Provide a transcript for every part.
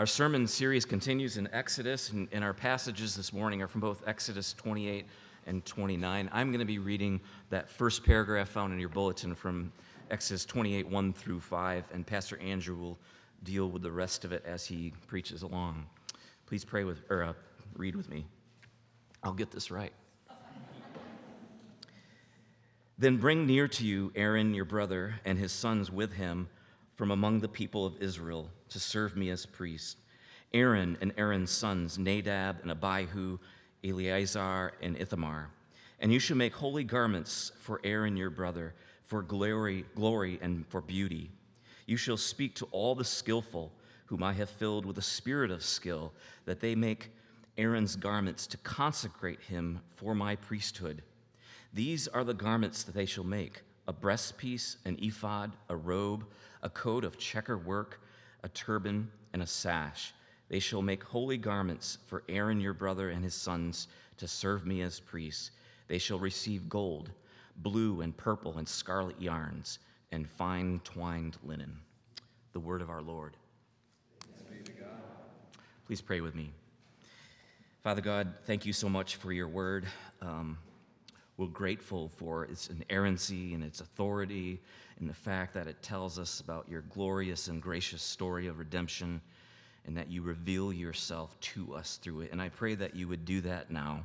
our sermon series continues in Exodus, and, and, our passages this morning are from both Exodus 28 and 29. I'm going to be reading that first paragraph found in your bulletin from Exodus 28, 1 through 5, and Pastor Andrew will deal with the rest of it as he preaches along. Please pray with, or uh, read with me. I'll get this right. then bring near to you Aaron, your brother, and his sons with him from among the people of Israel to serve me as priest. Aaron and Aaron's sons, Nadab and Abihu, Eleazar and Ithamar. And you shall make holy garments for Aaron your brother, for glory, glory and for beauty. You shall speak to all the skillful, whom I have filled with a spirit of skill, that they make Aaron's garments to consecrate him for my priesthood. These are the garments that they shall make a breastpiece, an ephod, a robe, a coat of checker work, a turban, and a sash. They shall make holy garments for Aaron your brother and his sons to serve me as priests. They shall receive gold, blue and purple and scarlet yarns, and fine twined linen. The word of our Lord. Please pray with me. Father God, thank you so much for your word. Um, we're grateful for its inerrancy and its authority and the fact that it tells us about your glorious and gracious story of redemption and that you reveal yourself to us through it. And I pray that you would do that now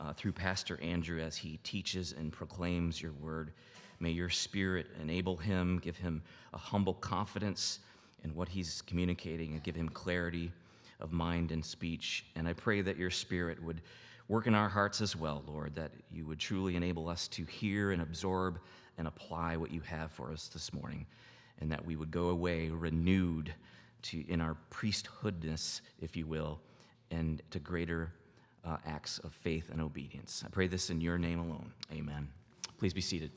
uh, through Pastor Andrew as he teaches and proclaims your word. May your spirit enable him, give him a humble confidence in what he's communicating, and give him clarity of mind and speech. And I pray that your spirit would Work in our hearts as well, Lord, that you would truly enable us to hear and absorb and apply what you have for us this morning, and that we would go away renewed to, in our priesthoodness, if you will, and to greater uh, acts of faith and obedience. I pray this in your name alone. Amen. Please be seated.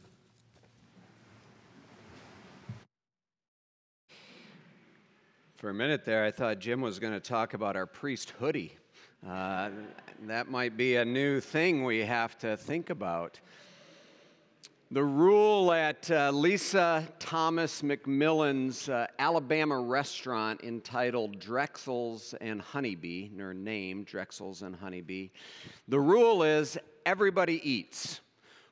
For a minute there, I thought Jim was going to talk about our priest hoodie. Uh, that might be a new thing we have to think about. The rule at uh, Lisa Thomas McMillan's uh, Alabama restaurant entitled Drexel's and Honeybee, her name, Drexel's and Honeybee, the rule is everybody eats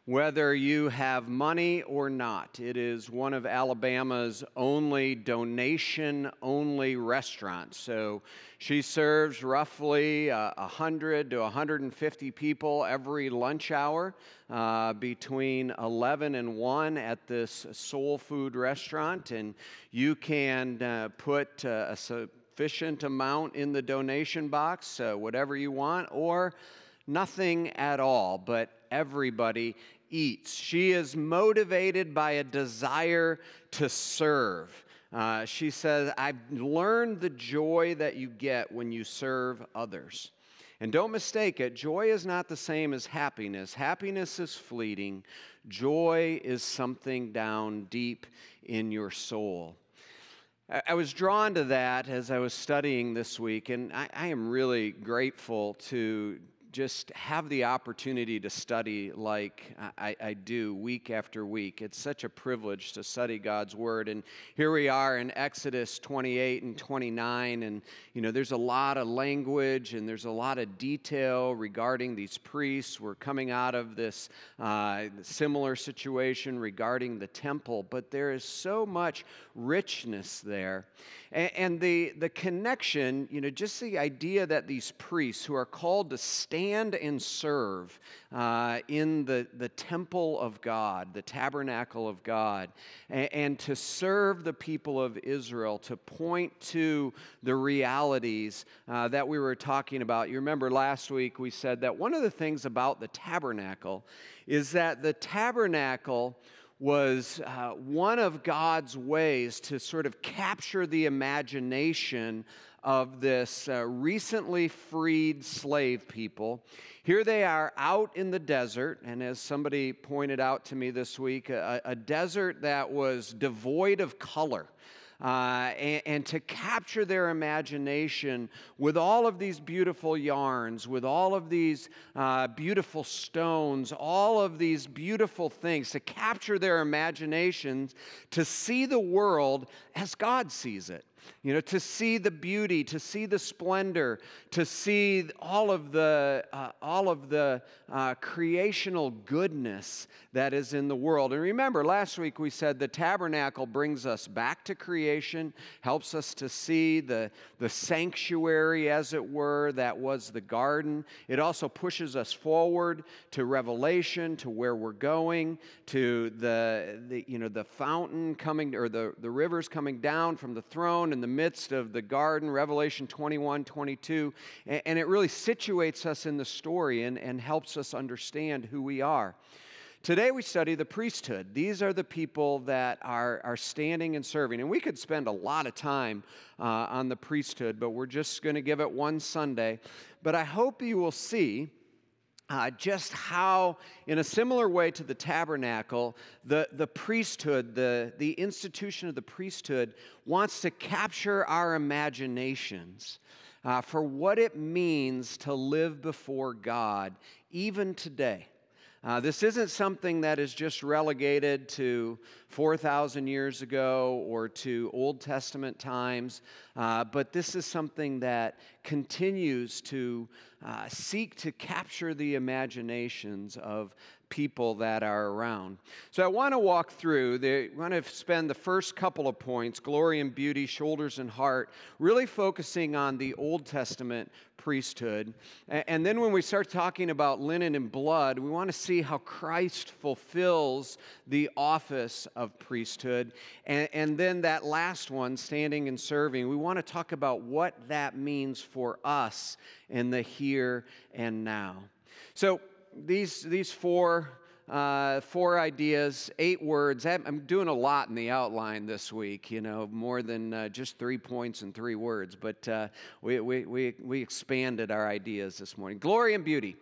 whether you have money or not. It is one of Alabama's only donation only restaurants. So she serves roughly uh, 100 to 150 people every lunch hour uh, between 11 and 1 at this soul food restaurant. And you can uh, put uh, a sufficient amount in the donation box, uh, whatever you want, or nothing at all, but everybody eats. She is motivated by a desire to serve. Uh, she says, I've learned the joy that you get when you serve others. And don't mistake it, joy is not the same as happiness. Happiness is fleeting, joy is something down deep in your soul. I was drawn to that as I was studying this week, and I, I am really grateful to, just have the opportunity to study like I, I, do week after week. It's such a privilege to study God's Word. And here we are in Exodus 28 and 29, and you know, there's a lot of language and there's a lot of detail regarding these priests. We're coming out of this uh, similar situation regarding the temple, but there is so much richness there. And, and the, the connection, you know, just the idea that these priests who are called to stand and serve uh, in the, the temple of God, the tabernacle of God, and, and to serve the people of Israel, to point to the realities uh, that we were talking about. You remember last week we said that one of the things about the tabernacle is that the tabernacle was uh, one of God's ways to sort of capture the imagination of this uh, recently freed slave people. Here they are out in the desert, and as somebody pointed out to me this week, a, a desert that was devoid of color uh, and, and, to capture their imagination with all of these beautiful yarns, with all of these uh, beautiful stones, all of these beautiful things, to capture their imaginations, to see the world as God sees it. You know, to see the beauty, to see the splendor, to see all of the, uh, all of the uh, creational goodness that is in the world. And remember, last week we said the tabernacle brings us back to creation, helps us to see the, the sanctuary, as it were, that was the garden. It also pushes us forward to Revelation, to where we're going, to the, the you know, the fountain coming, or the, the rivers coming down from the throne in the midst of the garden, Revelation 21, 22. And, it really situates us in the story and, and helps us understand who we are. Today we study the priesthood. These are the people that are, are standing and serving. And we could spend a lot of time uh, on the priesthood, but we're just going to give it one Sunday. But I hope you will see uh, just how, in a similar way to the tabernacle, the, the priesthood, the, the institution of the priesthood, wants to capture our imaginations uh, for what it means to live before God, even today. Uh, this isn't something that is just relegated to 4,000 years ago or to Old Testament times, uh, but this is something that continues to uh, seek to capture the imaginations of people that are around. So I want to walk through, the, I want to spend the first couple of points glory and beauty, shoulders and heart, really focusing on the Old Testament priesthood. And then when we start talking about linen and blood, we want to see how Christ fulfills the office of priesthood. And, and then that last one, standing and serving, we want to talk about what that means for us in the here and now. So, these, these four, uh, four ideas, eight words. I'm doing a lot in the outline this week, you know, more than uh, just three points and three words, but uh, we, we, we, we expanded our ideas this morning. Glory and beauty.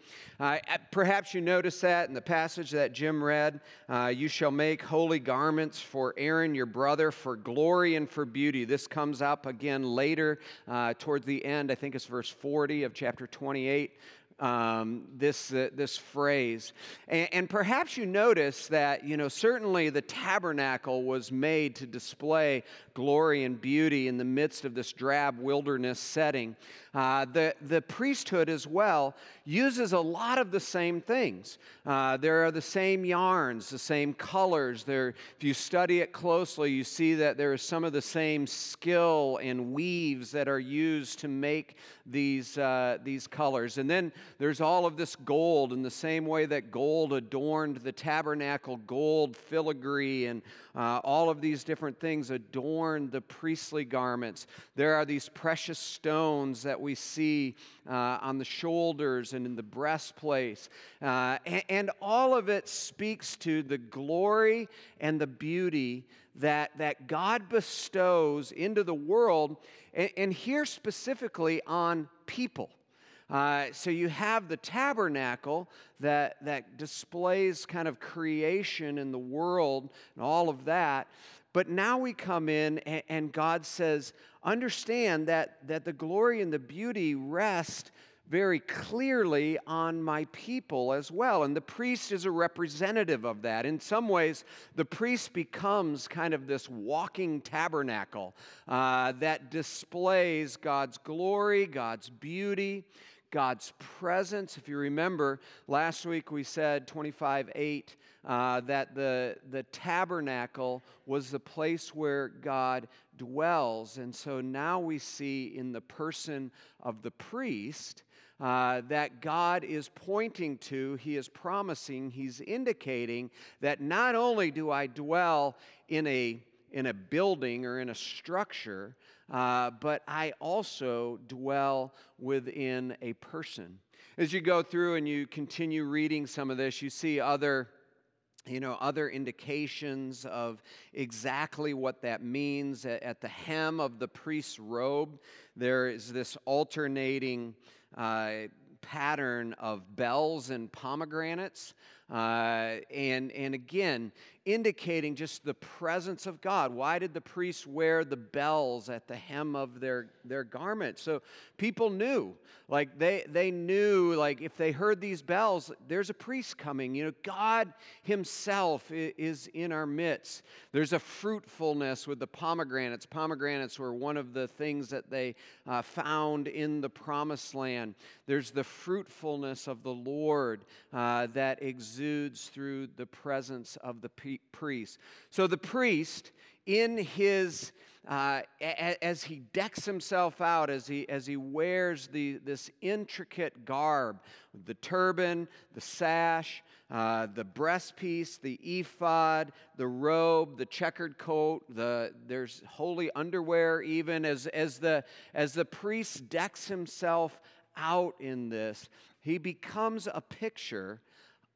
Perhaps you noticed that in the passage that Jim read. Uh, you shall make holy garments for Aaron your brother for glory and for beauty. This comes up again later uh, towards the end. I think it's verse 40 of chapter 28 um, this, uh, this phrase. And, and, perhaps you notice that, you know, certainly the tabernacle was made to display glory and beauty in the midst of this drab wilderness setting. Uh, the, the priesthood as well uses a lot of the same things. Uh, there are the same yarns, the same colors. There, if you study it closely, you see that there is some of the same skill and weaves that are used to make these, uh, these colors. And then there's all of this gold in the same way that gold adorned the tabernacle, gold filigree and uh, all of these different things adorned the priestly garments. There are these precious stones that we see uh, on the shoulders and in the breastplate. Uh, and, and all of it speaks to the glory and the beauty that, that God bestows into the world, and, and here specifically on people. Uh, so you have the tabernacle that, that displays kind of creation in the world and all of that. But now we come in and, and God says, understand that, that the glory and the beauty rest very clearly on my people as well. And the priest is a representative of that. In some ways, the priest becomes kind of this walking tabernacle uh, that displays God's glory, God's beauty. God's presence. If you remember, last week we said 25 8 uh, that the, the tabernacle was the place where God dwells. And so now we see in the person of the priest uh, that God is pointing to, He is promising, He's indicating that not only do I dwell in a in a building or in a structure, uh, but I also dwell within a person. As you go through and you continue reading some of this, you see other you know, other indications of exactly what that means. At the hem of the priest's robe, there is this alternating uh, pattern of bells and pomegranates. Uh, and, and again, indicating just the presence of God. Why did the priests wear the bells at the hem of their, their garment? So people knew, like they, they knew, like if they heard these bells, there's a priest coming. You know, God Himself is in our midst. There's a fruitfulness with the pomegranates. Pomegranates were one of the things that they uh, found in the promised land. There's the fruitfulness of the Lord uh, that exudes through the presence of the priest. So the priest, in his uh, as he decks himself out, as he, as he wears the, this intricate garb the turban, the sash, uh, the breastpiece, the ephod, the robe, the checkered coat, the, there's holy underwear, even as, as, the, as the priest decks himself out in this, he becomes a picture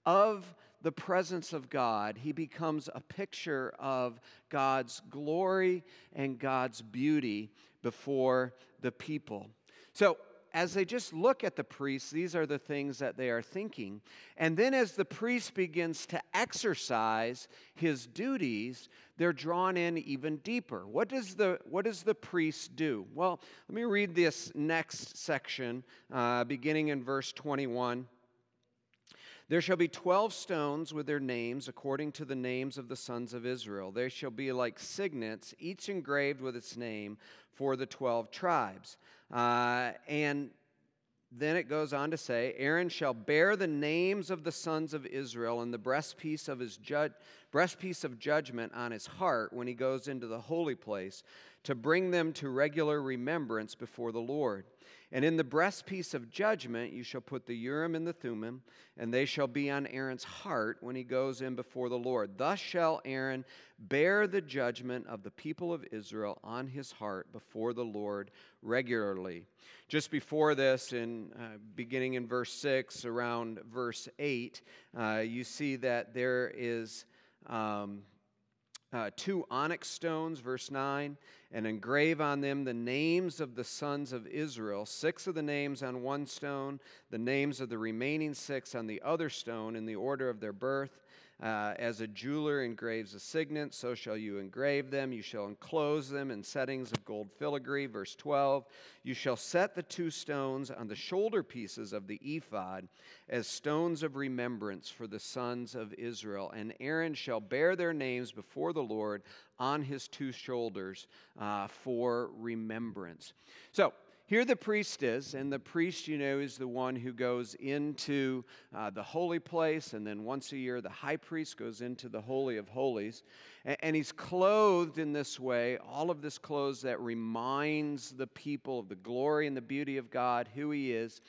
of the presence of God, he becomes a picture of God's glory and God's beauty before the people. So, as they just look at the priests, these are the things that they are thinking. And then, as the priest begins to exercise his duties, they're drawn in even deeper. What does the, what does the priest do? Well, let me read this next section, uh, beginning in verse 21. There shall be twelve stones with their names according to the names of the sons of Israel. They shall be like signets, each engraved with its name for the twelve tribes. Uh, and then it goes on to say Aaron shall bear the names of the sons of Israel and the breastpiece of his ju- breastpiece of judgment on his heart when he goes into the holy place to bring them to regular remembrance before the Lord. And in the breastpiece of judgment you shall put the Urim and the Thummim, and they shall be on Aaron's heart when he goes in before the Lord. Thus shall Aaron bear the judgment of the people of Israel on his heart before the Lord regularly. Just before this, in uh, beginning in verse 6, around verse 8, uh, you see that there is. Um, uh, two onyx stones, verse 9, and engrave on them the names of the sons of Israel, six of the names on one stone, the names of the remaining six on the other stone in the order of their birth. Uh, as a jeweler engraves a signet, so shall you engrave them. You shall enclose them in settings of gold filigree. Verse 12 You shall set the two stones on the shoulder pieces of the ephod as stones of remembrance for the sons of Israel. And Aaron shall bear their names before the Lord on his two shoulders uh, for remembrance. So, here the priest is, and the priest, you know, is the one who goes into uh, the holy place, and then once a year the high priest goes into the Holy of Holies. And, and he's clothed in this way, all of this clothes that reminds the people of the glory and the beauty of God, who he is.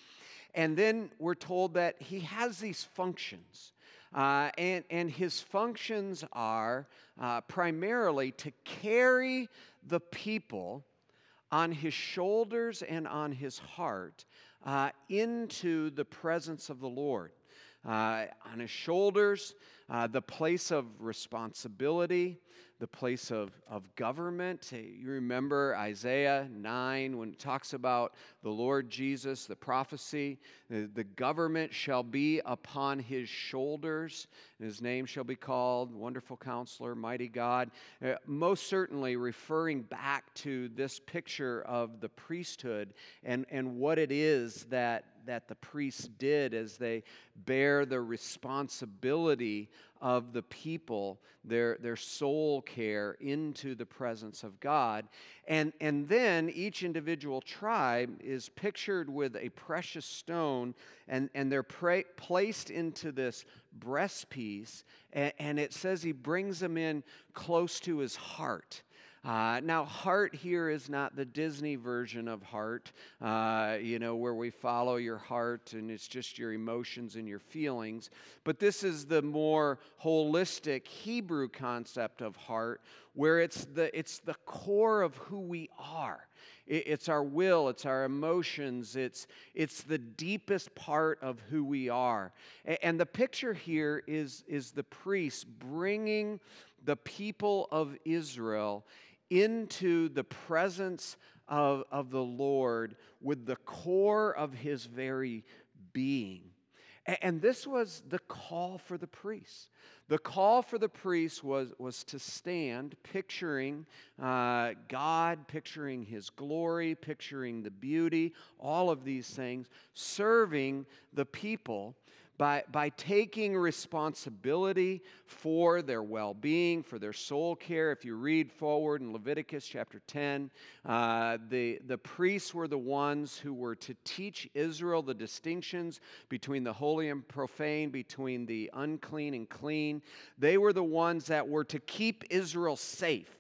And then we're told that he has these functions. Uh, and, and his functions are uh, primarily to carry the people on his shoulders and on his heart uh, into the presence of the Lord. Uh, on his shoulders, uh, the place of responsibility, the place of, of government. You remember Isaiah 9 when it talks about the Lord Jesus, the prophecy, the, the government shall be upon his shoulders, and his name shall be called Wonderful Counselor, Mighty God. Uh, most certainly referring back to this picture of the priesthood and, and what it is that that the priests did as they bear the responsibility of the people, their, their soul care into the presence of God. And, and then each individual tribe is pictured with a precious stone, and, and they're pra- placed into this breastpiece. And, and it says he brings them in close to his heart. Uh, now, heart here is not the Disney version of heart, uh, you know, where we follow your heart and it's just your emotions and your feelings. But this is the more holistic Hebrew concept of heart, where it's the, it's the core of who we are. it's our will, it's our emotions, it's, it's the deepest part of who we are. and the picture here is, is the priest bringing the people of Israel into the presence of, of the Lord with the core of his very being. And this was the call for the priests. The call for the priests was, was to stand picturing uh, God, picturing His glory, picturing the beauty, all of these things, serving the people by, by taking responsibility for their well being, for their soul care. If you read forward in Leviticus chapter 10, uh, the, the priests were the ones who were to teach Israel the distinctions between the holy and profane, between the unclean and clean. They were the ones that were to keep Israel safe.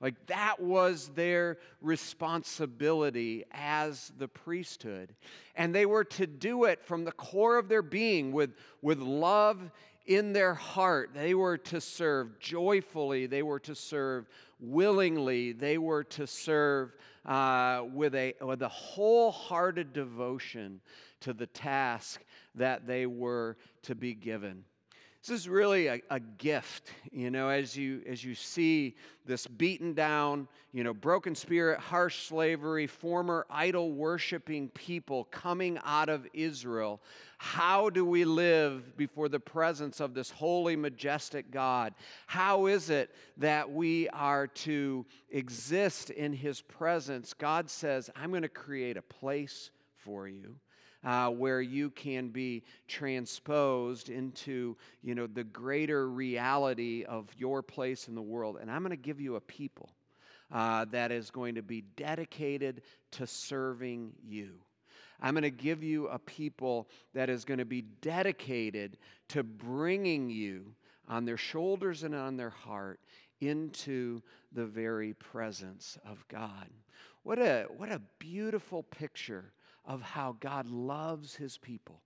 Like that was their responsibility as the priesthood. And they were to do it from the core of their being with, with love in their heart. They were to serve joyfully, they were to serve willingly, they were to serve uh, with, a, with a wholehearted devotion to the task that they were to be given. This is really a, a, gift, you know, as you as you see this beaten down, you know, broken spirit, harsh slavery, former idol worshiping people coming out of Israel. How do we live before the presence of this holy, majestic God? How is it that we are to exist in his presence? God says, I'm going to create a place for you uh, where you can be transposed into you know the greater reality of your place in the world. And i'm going to give you a people uh, that is going to be dedicated to serving you. I'm going to give you a people that is going to be dedicated to bringing you on their shoulders and on their heart into the very presence of god. What a, what a beautiful picture of how God loves his people.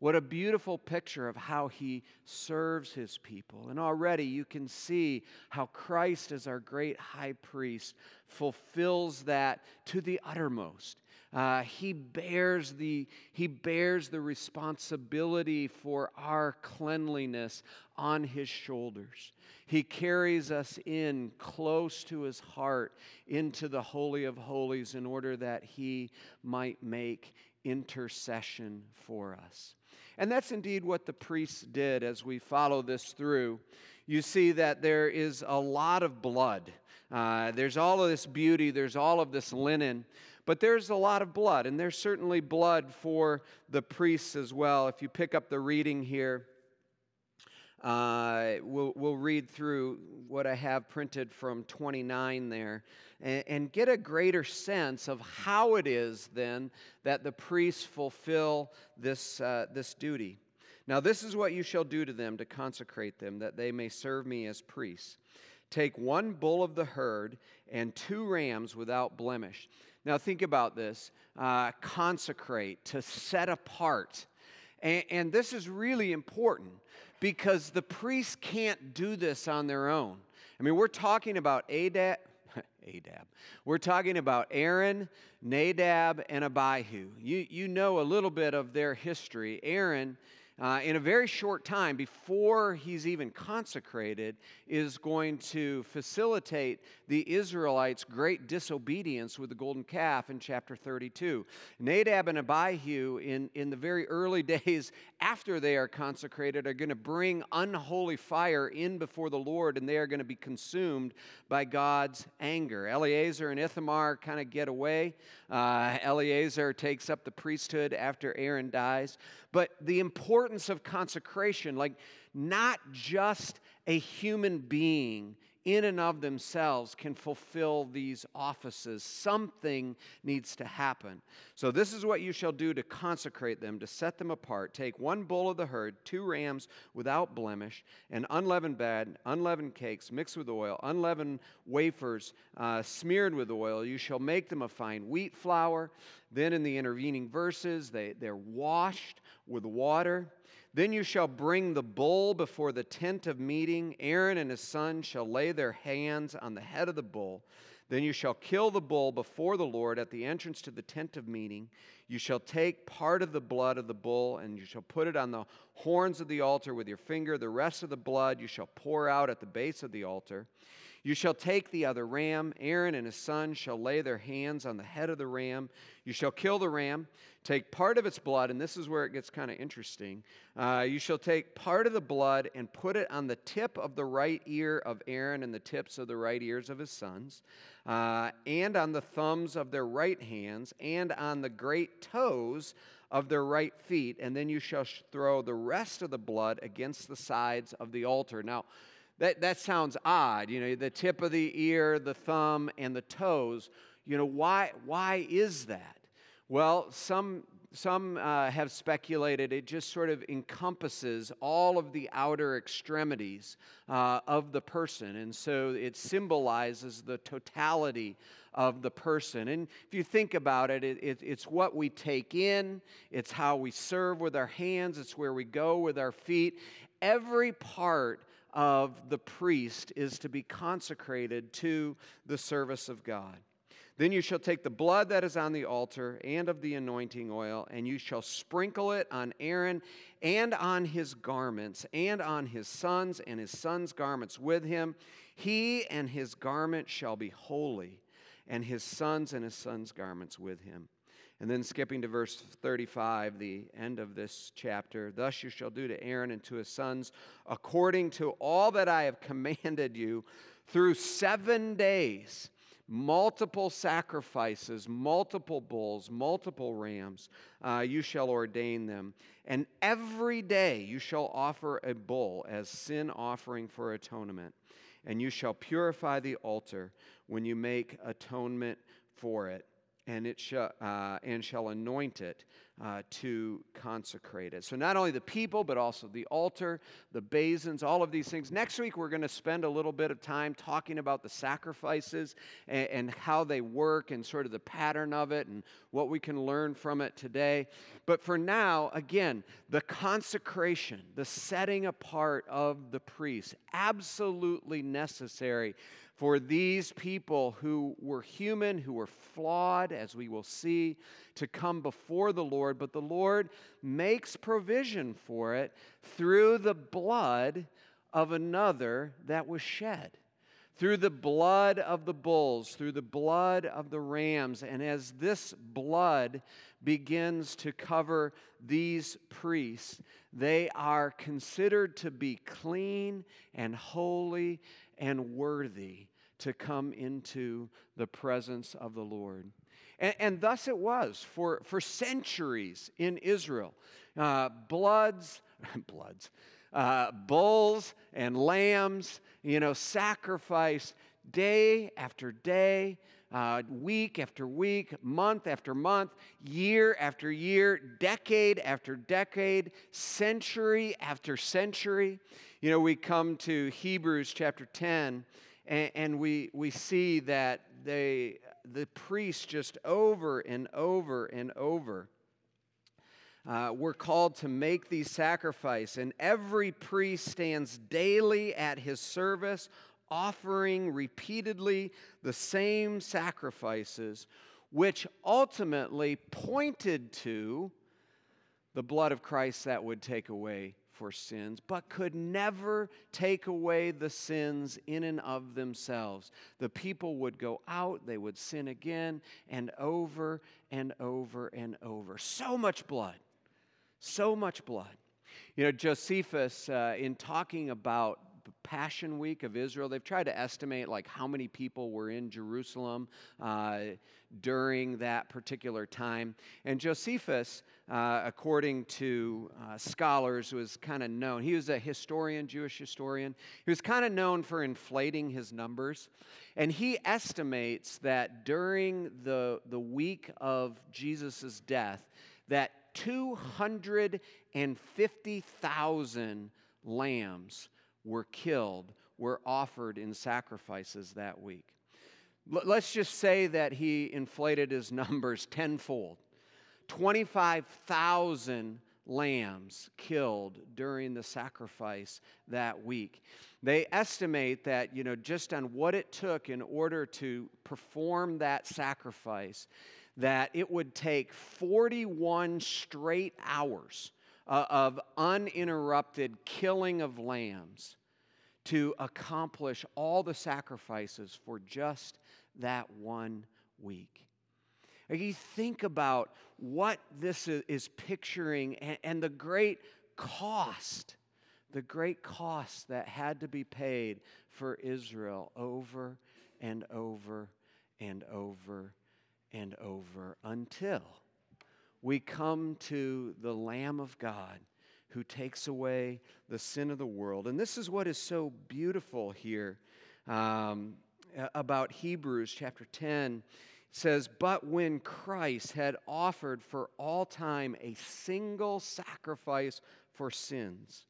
What a beautiful picture of how he serves his people. And already you can see how Christ, as our great high priest, fulfills that to the uttermost. Uh, he bears the he bears the responsibility for our cleanliness on his shoulders. He carries us in close to his heart into the holy of holies in order that he might make intercession for us. And that's indeed what the priests did as we follow this through. You see that there is a lot of blood. Uh, there's all of this beauty, there's all of this linen, but there's a lot of blood, and there's certainly blood for the priests as well. If you pick up the reading here, uh, we'll, we'll read through what I have printed from 29 there and, and get a greater sense of how it is then that the priests fulfill this, uh, this duty. Now, this is what you shall do to them to consecrate them, that they may serve me as priests. Take one bull of the herd and two rams without blemish. Now, think about this uh, consecrate, to set apart. And, and this is really important because the priests can't do this on their own. I mean, we're talking about Adab, Adab. We're talking about Aaron, Nadab, and Abihu. You, you know a little bit of their history. Aaron uh, in a very short time, before he's even consecrated, is going to facilitate the Israelites' great disobedience with the golden calf in chapter 32. Nadab and Abihu, in, in the very early days after they are consecrated, are going to bring unholy fire in before the Lord, and they are going to be consumed by God's anger. Eleazar and Ithamar kind of get away. Uh, Eleazar takes up the priesthood after Aaron dies. But the importance of consecration, like not just a human being in and of themselves can fulfill these offices. Something needs to happen. So, this is what you shall do to consecrate them, to set them apart. Take one bull of the herd, two rams without blemish, and unleavened bread, unleavened cakes mixed with oil, unleavened wafers uh, smeared with oil. You shall make them of fine wheat flour. Then, in the intervening verses, they, they're washed with water. Then you shall bring the bull before the tent of meeting. Aaron and his son shall lay their hands on the head of the bull. Then you shall kill the bull before the Lord at the entrance to the tent of meeting. You shall take part of the blood of the bull, and you shall put it on the horns of the altar with your finger. The rest of the blood you shall pour out at the base of the altar. You shall take the other ram. Aaron and his son shall lay their hands on the head of the ram. You shall kill the ram, take part of its blood, and this is where it gets kind of interesting. Uh, you shall take part of the blood and put it on the tip of the right ear of Aaron and the tips of the right ears of his sons, uh, and on the thumbs of their right hands, and on the great toes of their right feet, and then you shall throw the rest of the blood against the sides of the altar. Now, that, that sounds odd, you know, the tip of the ear, the thumb, and the toes. You know, why, why is that? Well, some, some uh, have speculated it just sort of encompasses all of the outer extremities uh, of the person. And so it symbolizes the totality of the person. And if you think about it, it, it, it's what we take in, it's how we serve with our hands, it's where we go with our feet. Every part of the priest is to be consecrated to the service of God. Then you shall take the blood that is on the altar and of the anointing oil, and you shall sprinkle it on Aaron and on his garments, and on his sons and his sons' garments with him. He and his garment shall be holy, and his sons and his sons' garments with him. And then skipping to verse 35, the end of this chapter. Thus you shall do to Aaron and to his sons according to all that I have commanded you through seven days. Multiple sacrifices, multiple bulls, multiple rams, uh, you shall ordain them. And every day you shall offer a bull as sin offering for atonement. And you shall purify the altar when you make atonement for it and it shall, uh, and shall anoint it uh, to consecrate it. So not only the people, but also the altar, the basins, all of these things. Next week we're going to spend a little bit of time talking about the sacrifices and, and how they work and sort of the pattern of it and what we can learn from it today. But for now, again, the consecration, the setting apart of the priest, absolutely necessary for these people who were human, who were flawed, as we will see, to come before the Lord. But the Lord makes provision for it through the blood of another that was shed. Through the blood of the bulls, through the blood of the rams. And as this blood begins to cover these priests, they are considered to be clean and holy and worthy to come into the presence of the Lord. And, and thus it was for, for centuries in Israel. Uh, bloods, bloods, uh, bulls and lambs, you know, sacrificed day after day, uh, week after week, month after month, year after year, decade after decade, century after century. You know, we come to Hebrews chapter 10, and, and we, we see that they, the priests just over and over and over uh, we're called to make these sacrifices, and every priest stands daily at his service, offering repeatedly the same sacrifices, which ultimately pointed to the blood of Christ that would take away for sins, but could never take away the sins in and of themselves. The people would go out, they would sin again, and over and over and over. So much blood. So much blood. You know, Josephus, uh, in talking about Passion Week of Israel. They've tried to estimate like how many people were in Jerusalem uh, during that particular time. And Josephus, uh, according to uh, scholars, was kind of known. He was a historian, Jewish historian. He was kind of known for inflating his numbers. And he estimates that during the, the week of Jesus' death, that 250,000 lambs were killed, were offered in sacrifices that week. Let's just say that he inflated his numbers tenfold 25,000 lambs killed during the sacrifice that week. They estimate that, you know, just on what it took in order to perform that sacrifice, that it would take 41 straight hours uh, of uninterrupted killing of lambs to accomplish all the sacrifices for just that one week. You think about what this is picturing and the great cost, the great cost that had to be paid for Israel over and over and over and over until we come to the Lamb of God who takes away the sin of the world. And this is what is so beautiful here um, about Hebrews chapter 10. It says, But when Christ had offered for all time a single sacrifice for sins,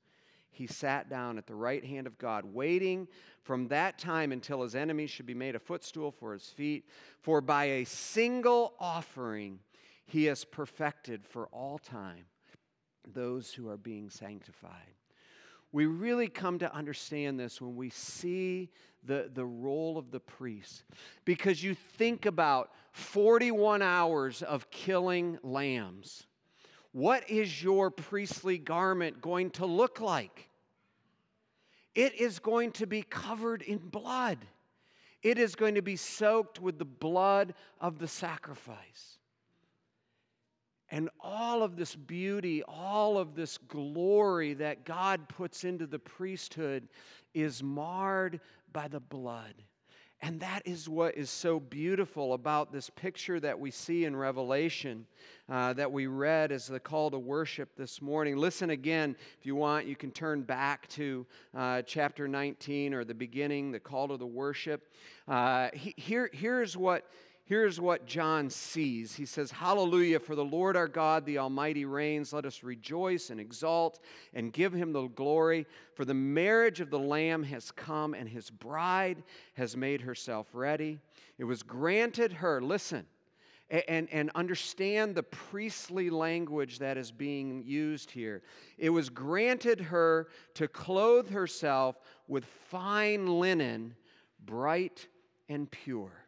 he sat down at the right hand of God, waiting from that time until his enemies should be made a footstool for his feet. For by a single offering he has perfected for all time those who are being sanctified. We really come to understand this when we see the, the role of the priest. Because you think about 41 hours of killing lambs. What is your priestly garment going to look like? It is going to be covered in blood. It is going to be soaked with the blood of the sacrifice. And all of this beauty, all of this glory that God puts into the priesthood is marred by the blood. And that is what is so beautiful about this picture that we see in Revelation uh, that we read as the call to worship this morning. Listen again, if you want, you can turn back to uh, chapter 19 or the beginning, the call to the worship. Uh, he, here, here's what Here's what John sees. He says, Hallelujah, for the Lord our God, the Almighty reigns. Let us rejoice and exult and give him the glory. For the marriage of the Lamb has come, and his bride has made herself ready. It was granted her, listen, and, and understand the priestly language that is being used here. It was granted her to clothe herself with fine linen, bright and pure.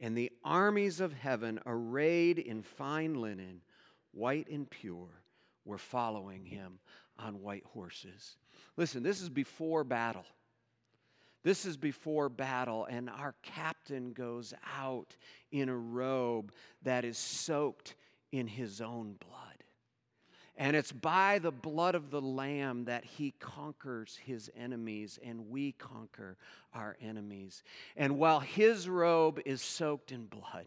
and the armies of heaven, arrayed in fine linen, white and pure, were following him on white horses. Listen, this is before battle. This is before battle, and our captain goes out in a robe that is soaked in his own blood. And it's by the blood of the Lamb that he conquers his enemies and we conquer our enemies. And while his robe is soaked in blood,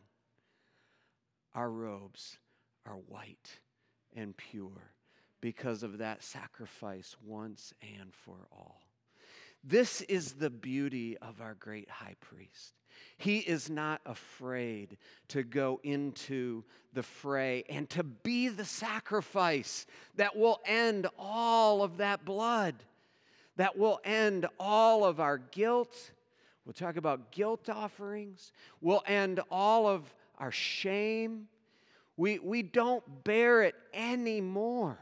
our robes are white and pure because of that sacrifice once and for all. This is the beauty of our great high priest. He is not afraid to go into the fray and to be the sacrifice that will end all of that blood, that will end all of our guilt. We'll talk about guilt offerings, we'll end all of our shame. We, we don't bear it anymore.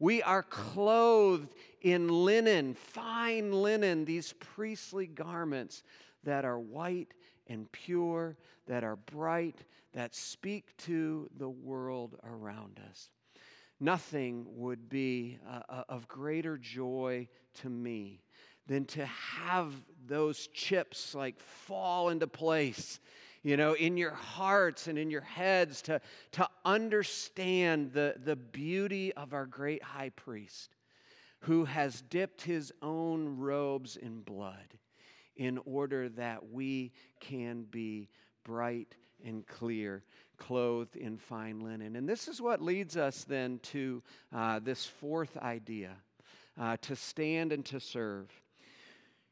We are clothed in linen, fine linen, these priestly garments that are white and pure, that are bright, that speak to the world around us. Nothing would be uh, uh, of greater joy to me than to have those chips like fall into place you know, in your hearts and in your heads to, to understand the, the beauty of our great high priest who has dipped his own robes in blood in order that we can be bright and clear, clothed in fine linen. And this is what leads us then to uh, this fourth idea uh, to stand and to serve.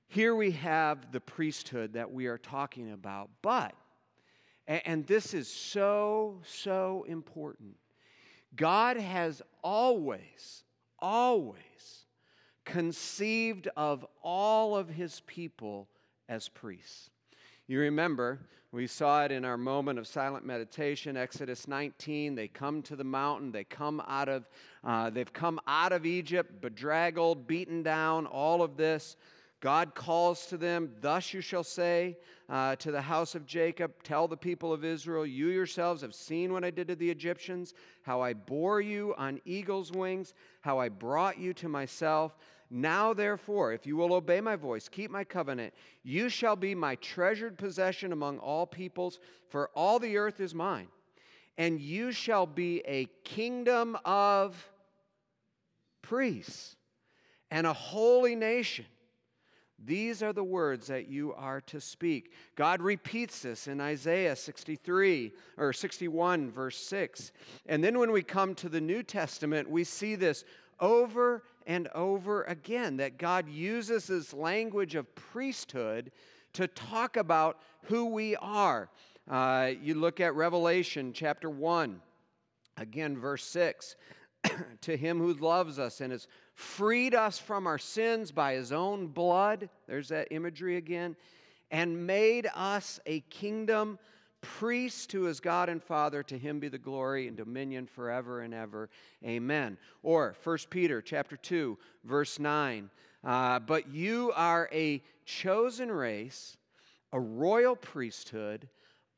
Here we have the priesthood that we are talking about, but, and this is so, so important, God has always, always conceived of all of his people as priests. You remember, we saw it in our moment of silent meditation, Exodus 19. They come to the mountain. They come out of, uh, they've come out of Egypt, bedraggled, beaten down, all of this. God calls to them, Thus you shall say uh, to the house of Jacob, Tell the people of Israel, you yourselves have seen what I did to the Egyptians, how I bore you on eagle's wings, how I brought you to myself. Now, therefore, if you will obey my voice, keep my covenant, you shall be my treasured possession among all peoples, for all the earth is mine. And you shall be a kingdom of priests and a holy nation. These are the words that you are to speak. God repeats this in Isaiah 63 or 61, verse 6. And then when we come to the New Testament, we see this over and over again that God uses this language of priesthood to talk about who we are. Uh, you look at Revelation chapter 1, again, verse 6. to him who loves us and has freed us from our sins by his own blood. There's that imagery again. And made us a kingdom, priest to his God and Father. To him be the glory and dominion forever and ever. Amen. Or 1 Peter chapter 2, verse 9. Uh, but you are a chosen race, a royal priesthood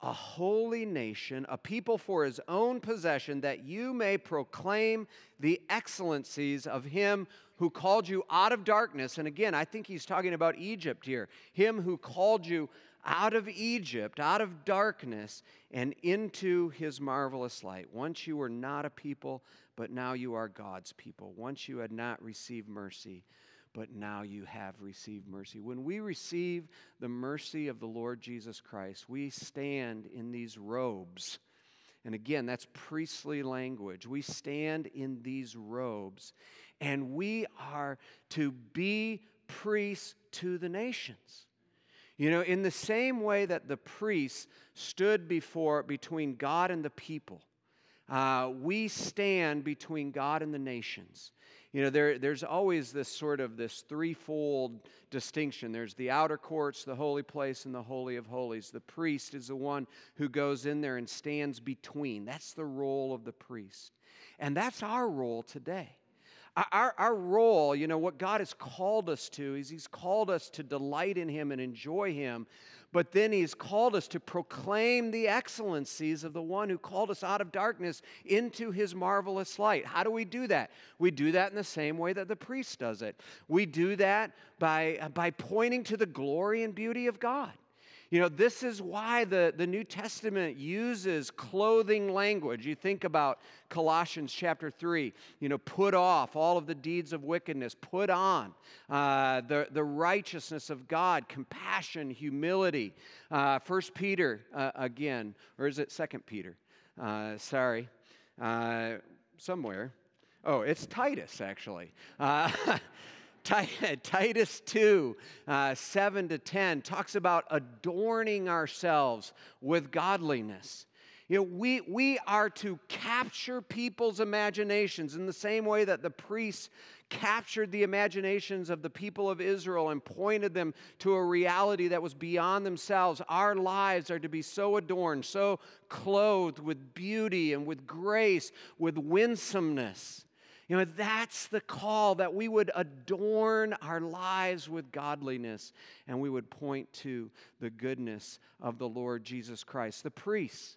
a holy nation, a people for his own possession, that you may proclaim the excellencies of him who called you out of darkness. And again, I think he's talking about Egypt here. Him who called you out of Egypt, out of darkness, and into his marvelous light. Once you were not a people, but now you are God's people. Once you had not received mercy, but now you have received mercy. When we receive the mercy of the Lord Jesus Christ, we stand in these robes. And again, that's priestly language. We stand in these robes, and we are to be priests to the nations. You know, in the same way that the priests stood before between God and the people, uh, we stand between God and the nations. You know, there, there's always this sort of this threefold distinction. There's the outer courts, the holy place, and the holy of holies. The priest is the one who goes in there and stands between. That's the role of the priest. And that's our role today. Our, our role, you know, what God has called us to is He's called us to delight in Him and enjoy Him. But then He's called us to proclaim the excellencies of the one who called us out of darkness into His marvelous light. How do we do that? We do that in the same way that the priest does it. We do that by, by pointing to the glory and beauty of God. You know, this is why the, the New Testament uses clothing language. You think about Colossians chapter 3, you know, put off all of the deeds of wickedness, put on uh, the, the righteousness of God, compassion, humility. Uh, 1 Peter, uh, again, or is it Second Peter? Uh, sorry, uh, somewhere. Oh, it's Titus, actually. Titus 2, uh, 7 to 10 talks about adorning ourselves with godliness. You know, we, we are to capture people's imaginations in the same way that the priests captured the imaginations of the people of Israel and pointed them to a reality that was beyond themselves. Our lives are to be so adorned, so clothed with beauty and with grace, with winsomeness you know, that's the call that we would adorn our lives with godliness and we would point to the goodness of the Lord Jesus Christ. The priests,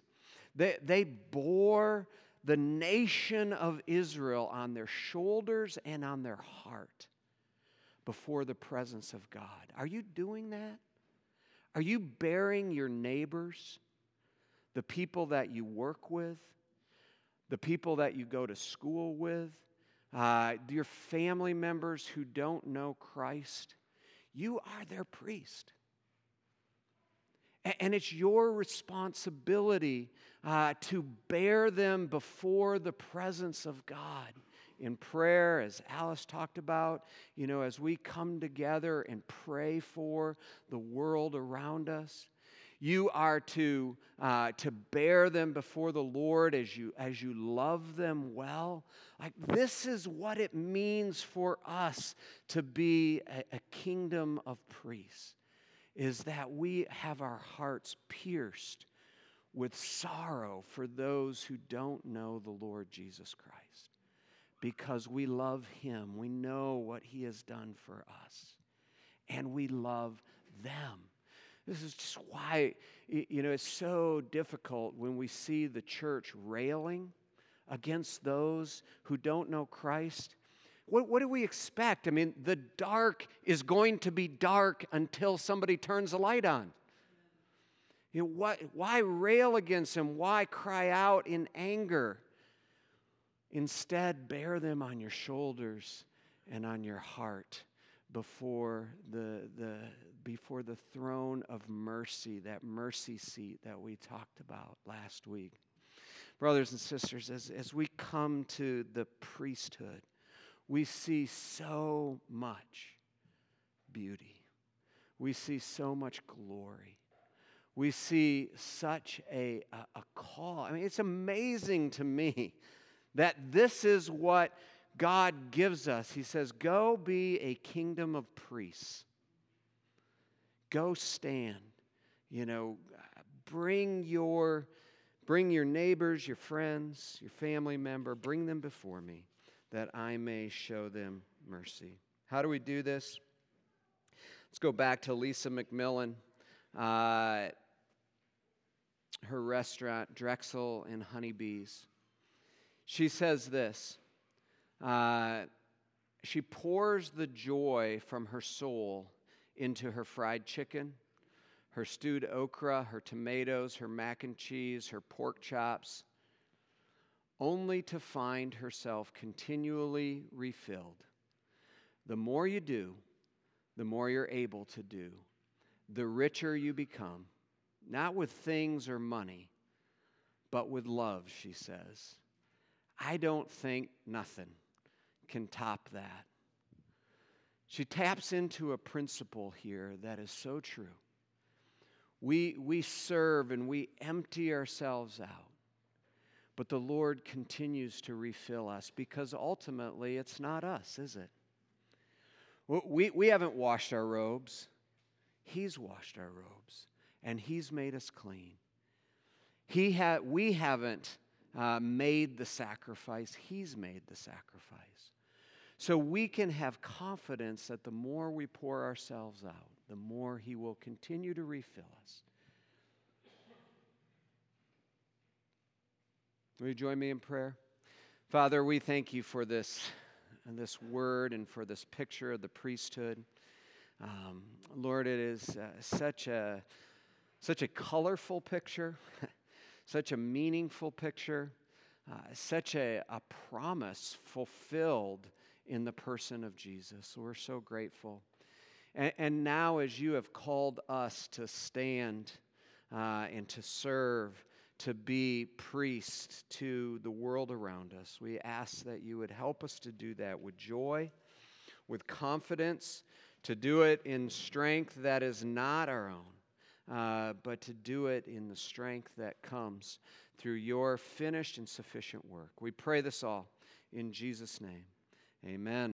they, they bore the nation of Israel on their shoulders and on their heart before the presence of God. Are you doing that? Are you bearing your neighbors, the people that you work with, the people that you go to school with, uh, your family members who don't know Christ, you are their priest. And it's your responsibility uh, to bear them before the presence of God in prayer, as Alice talked about, you know, as we come together and pray for the world around us. You are to, uh, to bear them before the Lord as you, as you love them well. Like, this is what it means for us to be a, a kingdom of priests, is that we have our hearts pierced with sorrow for those who don't know the Lord Jesus Christ because we love him. We know what he has done for us, and we love them. This is just why, you know, it's so difficult when we see the church railing against those who don't know Christ. What, what do we expect? I mean, the dark is going to be dark until somebody turns a light on. You know, why, why rail against them? Why cry out in anger? Instead, bear them on your shoulders and on your heart before the, the, before the throne of mercy, that mercy seat that we talked about last week. Brothers and sisters, as, as we come to the priesthood, we see so much beauty. We see so much glory we see such a, a, a, call. I mean, it's amazing to me that this is what God gives us. He says, Go be a kingdom of priests. Go stand. You know, bring your bring your neighbors, your friends, your family member, bring them before me that I may show them mercy. How do we do this? Let's go back to Lisa McMillan. Uh, her restaurant, Drexel and Honeybees. She says this uh, She pours the joy from her soul into her fried chicken, her stewed okra, her tomatoes, her mac and cheese, her pork chops, only to find herself continually refilled. The more you do, the more you're able to do, the richer you become not with things or money, but with love, she says. I don't think nothing can top that. She taps into a principle here that is so true. We, we serve and we empty ourselves out, but the Lord continues to refill us because ultimately it's not us, is it? We, we haven't washed our robes, He's washed our robes and He's made us clean. He ha- we haven't uh, made the sacrifice, He's made the sacrifice. So we can have confidence that the more we pour ourselves out, the more He will continue to refill us. Will you join me in prayer? Father, we thank you for this, this word and for this picture of the priesthood. Um, Lord, it is uh, such a such a colorful picture, such a meaningful picture, uh, such a, a promise fulfilled in the person of Jesus. We're so grateful. And, and now, as you have called us to stand uh, and to serve, to be priests to the world around us, we ask that you would help us to do that with joy, with confidence, to do it in strength that is not our own uh, but to do it in the strength that comes through your finished and sufficient work. We pray this all in Jesus' name. Amen.